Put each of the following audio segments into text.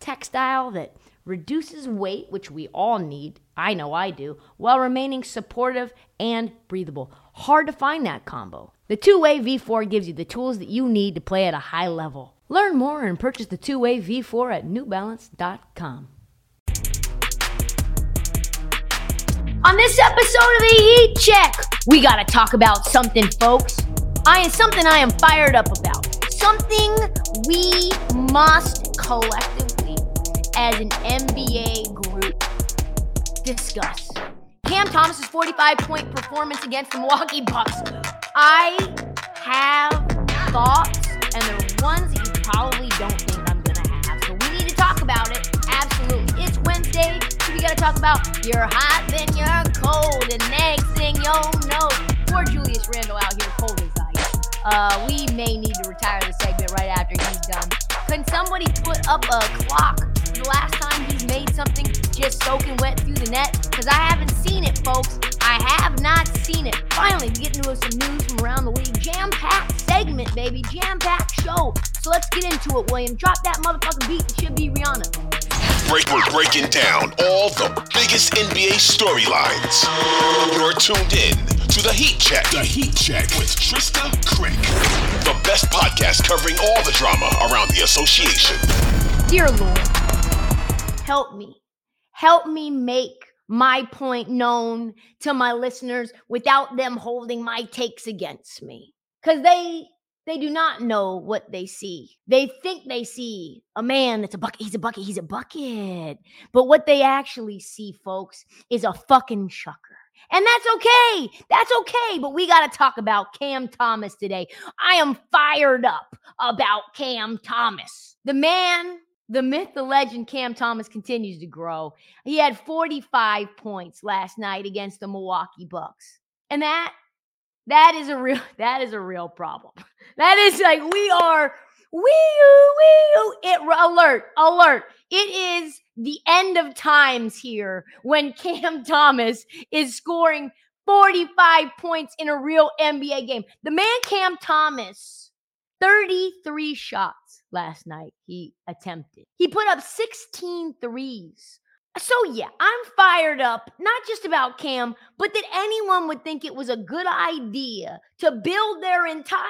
textile that reduces weight, which we all need, I know I do, while remaining supportive and breathable. Hard to find that combo. The two way V4 gives you the tools that you need to play at a high level. Learn more and purchase the two way V4 at newbalance.com. On this episode of the Heat Check, we gotta talk about something, folks. I am something I am fired up about. Something we must collectively, as an NBA group, discuss. Cam Thomas's 45 point performance against the Milwaukee Bucks. I have thoughts, and they're ones that you probably don't think I'm gonna have. So we need to talk about it. Absolutely. It's Wednesday. So we gotta talk about you're hot, then you're cold, and next thing you'll know, poor Julius Randle out here cold as ice. Uh, we may need to retire the segment right after he's done. Can somebody put up a clock the last time he's made something just soaking wet through the net? Because I haven't seen it, folks. I have not seen it. Finally, we get into some news from around the league. Jam packed segment, baby. Jam packed show. So let's get into it, William. Drop that motherfucking beat. It should be Rihanna. Break, we're breaking down all the biggest NBA storylines. You're tuned in to the Heat Check. The Heat Check with Trysta Krick, the best podcast covering all the drama around the association. Dear Lord, help me. Help me make my point known to my listeners without them holding my takes against me. Because they they do not know what they see. They think they see a man that's a bucket. He's a bucket. He's a bucket. But what they actually see, folks, is a fucking chucker. And that's okay. That's okay. But we got to talk about Cam Thomas today. I am fired up about Cam Thomas. The man, the myth, the legend, Cam Thomas continues to grow. He had 45 points last night against the Milwaukee Bucks. And that that is a real that is a real problem. That is like we are we we it alert alert. It is the end of times here when Cam Thomas is scoring 45 points in a real NBA game. The man Cam Thomas 33 shots last night he attempted. He put up 16 threes. So, yeah, I'm fired up, not just about Cam, but that anyone would think it was a good idea to build their entire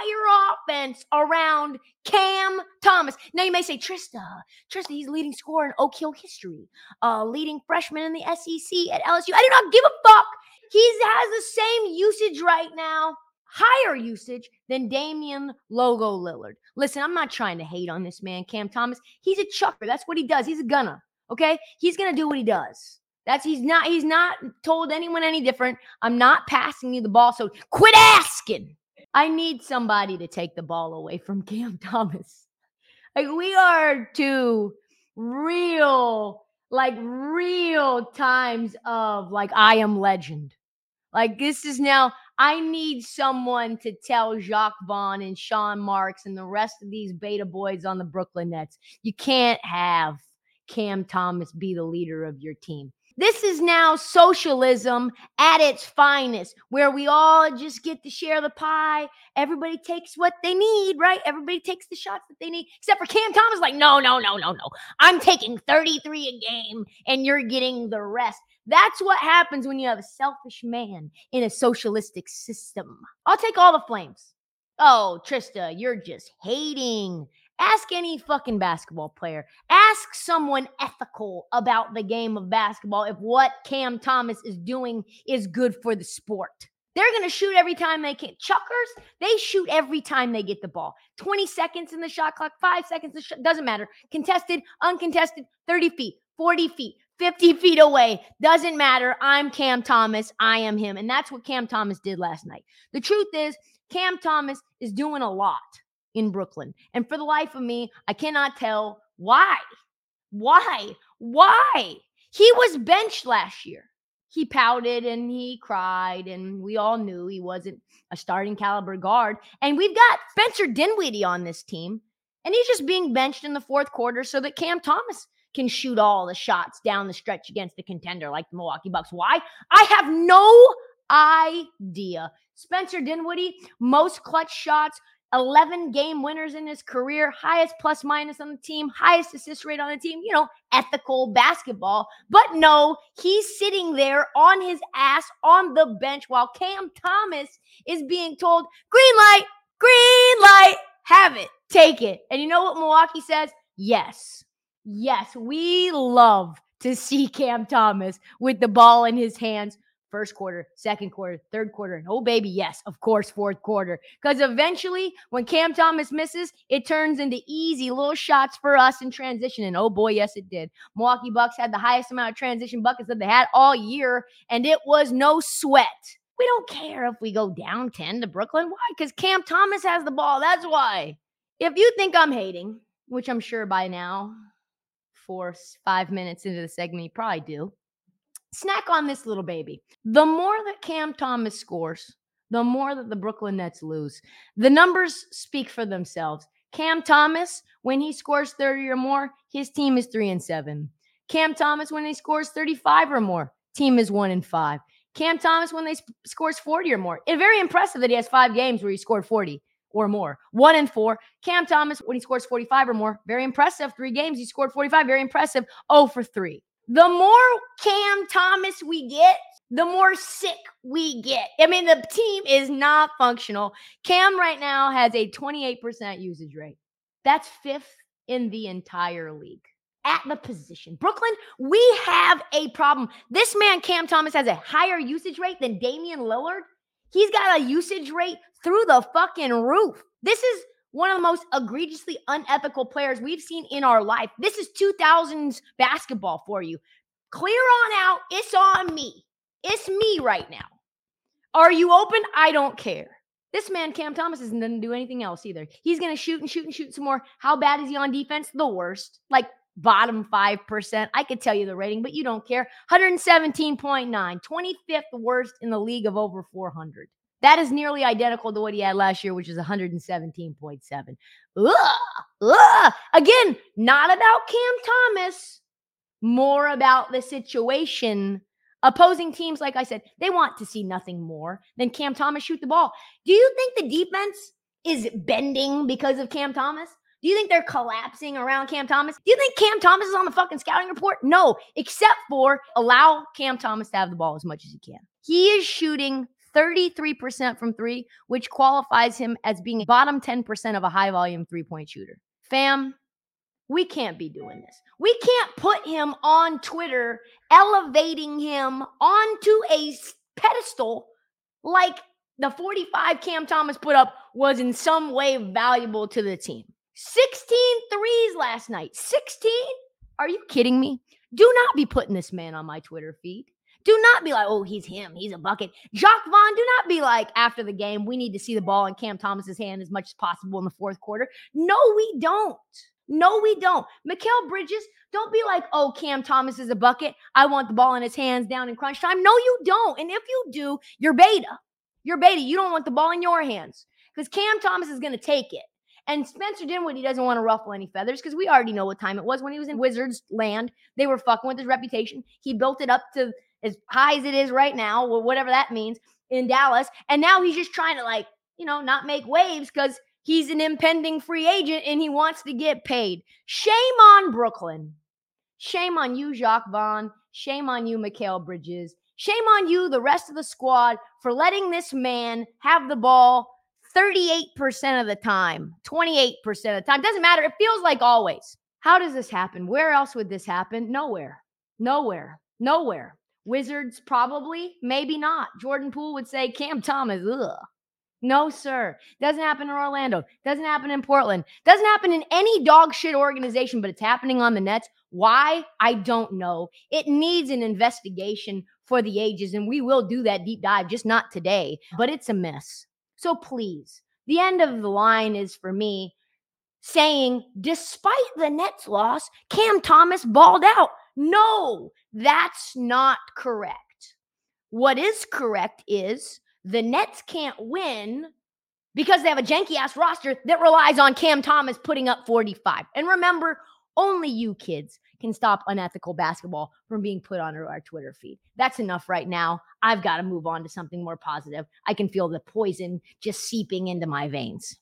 offense around Cam Thomas. Now, you may say, Trysta, Trysta, he's leading scorer in Oak Hill history, uh, leading freshman in the SEC at LSU. I do not give a fuck. He has the same usage right now, higher usage than Damian Logo Lillard. Listen, I'm not trying to hate on this man, Cam Thomas. He's a chucker. That's what he does. He's a gunner. Okay? He's to do what he does. That's he's not he's not told anyone any different. I'm not passing you the ball, so quit asking. I need somebody to take the ball away from Cam Thomas. Like we are two real like real times of like I am legend. Like this is now I need someone to tell Jacque Vaughn and Sean Marks and the rest of these beta boys on the Brooklyn Nets. You can't have Cam Thomas be the leader of your team. This is now socialism at its finest, where we all just get to share the pie. Everybody takes what they need, right? Everybody takes the shots that they need, except for Cam Thomas. Like, no, no, no, no, no. I'm taking 33 a game and you're getting the rest. That's what happens when you have a selfish man in a socialistic system. I'll take all the flames. Oh, Trysta, you're just hating. Ask any fucking basketball player. Ask someone ethical about the game of basketball if what Cam Thomas is doing is good for the sport. They're going to shoot every time they can. Chuckers, they shoot every time they get the ball. 20 seconds in the shot clock, five seconds, sh- doesn't matter. Contested, uncontested, 30 feet, 40 feet, 50 feet away. Doesn't matter. I'm Cam Thomas. I am him. And that's what Cam Thomas did last night. The truth is, Cam Thomas is doing a lot in Brooklyn. And for the life of me, I cannot tell why. Why? Why? He was benched last year. he pouted and he cried, and we all knew he wasn't a starting caliber guard. And we've got Spencer Dinwiddie on this team, and he's just being benched in the fourth quarter so that Cam Thomas can shoot all the shots down the stretch against the contender like the Milwaukee Bucks. Why? I have no idea. Spencer Dinwiddie, most clutch shots, 11 game winners in his career, highest plus minus on the team, highest assist rate on the team, you know, ethical basketball. But no, he's sitting there on his ass on the bench while Cam Thomas is being told, green light, green light, have it, take it. And you know what Milwaukee says? Yes, yes, we love to see Cam Thomas with the ball in his hands first quarter, second quarter, third quarter, and oh baby, yes, of course, fourth quarter. Because eventually, when Cam Thomas misses, it turns into easy little shots for us in transition. And oh boy, yes, it did. Milwaukee Bucks had the highest amount of transition buckets that they had all year, and it was no sweat. We don't care if we go down 10 to Brooklyn. Why? Because Cam Thomas has the ball. That's why. If you think I'm hating, which I'm sure by now, four, five minutes into the segment, you probably do snack on this little baby. The more that Cam Thomas scores, the more that the Brooklyn Nets lose. The numbers speak for themselves. Cam Thomas, when he scores 30 or more, his team is 3 and 7. Cam Thomas when he scores 35 or more, team is 1 and 5. Cam Thomas when they sp- scores 40 or more. It's very impressive that he has 5 games where he scored 40 or more. 1 and 4. Cam Thomas when he scores 45 or more, very impressive. 3 games he scored 45, very impressive. Oh for 3 the more Cam Thomas we get, the more sick we get. I mean, the team is not functional. Cam right now has a 28% usage rate. That's fifth in the entire league at the position. Brooklyn, we have a problem. This man, Cam Thomas, has a higher usage rate than Damian Lillard. He's got a usage rate through the fucking roof. This is one of the most egregiously unethical players we've seen in our life. This is 2000s basketball for you. Clear on out. It's on me. It's me right now. Are you open? I don't care. This man, Cam Thomas, isn't going to do anything else either. He's going to shoot and shoot and shoot some more. How bad is he on defense? The worst. Like bottom 5%. I could tell you the rating, but you don't care. 117.9, 25th worst in the league of over 400. That is nearly identical to what he had last year, which is 117.7. Ugh, ugh. Again, not about Cam Thomas, more about the situation. Opposing teams, like I said, they want to see nothing more than Cam Thomas shoot the ball. Do you think the defense is bending because of Cam Thomas? Do you think they're collapsing around Cam Thomas? Do you think Cam Thomas is on the fucking scouting report? No, except for allow Cam Thomas to have the ball as much as he can. He is shooting 33% from three, which qualifies him as being bottom 10% of a high volume three point shooter. Fam, we can't be doing this. We can't put him on Twitter, elevating him onto a pedestal like the 45 Cam Thomas put up was in some way valuable to the team. 16 threes last night. 16? Are you kidding me? Do not be putting this man on my Twitter feed. Do not be like, oh, he's him. He's a bucket. Jacque Vaughn, do not be like, after the game, we need to see the ball in Cam Thomas's hand as much as possible in the fourth quarter. No, we don't. No, we don't. Mikal Bridges, don't be like, oh, Cam Thomas is a bucket. I want the ball in his hands down in crunch time. No, you don't. And if you do, you're beta. You're beta. You don't want the ball in your hands because Cam Thomas is going to take it. And Spencer Dinwiddie doesn't want to ruffle any feathers because we already know what time it was when he was in Wizards land. They were fucking with his reputation. He built it up to as high as it is right now, or whatever that means in Dallas. And now he's just trying to like, you know, not make waves because he's an impending free agent and he wants to get paid. Shame on Brooklyn. Shame on you, Jacque Vaughn. Shame on you, Mikal Bridges. Shame on you, the rest of the squad, for letting this man have the ball 38% of the time, 28% of the time. Doesn't matter. It feels like always. How does this happen? Where else would this happen? Nowhere. Nowhere. Nowhere. Wizards, probably, maybe not. Jordan Poole would say Cam Thomas, ugh. No, sir. Doesn't happen in Orlando. Doesn't happen in Portland. Doesn't happen in any dog shit organization, but it's happening on the Nets. Why? I don't know. It needs an investigation for the ages, and we will do that deep dive, just not today, but it's a mess. So please, the end of the line is for me saying, despite the Nets loss, Cam Thomas balled out. No, that's not correct. What is correct is the Nets can't win because they have a janky ass roster that relies on Cam Thomas putting up 45. And remember, only you kids can stop unethical basketball from being put onto our Twitter feed. That's enough right now. I've got to move on to something more positive. I can feel the poison just seeping into my veins.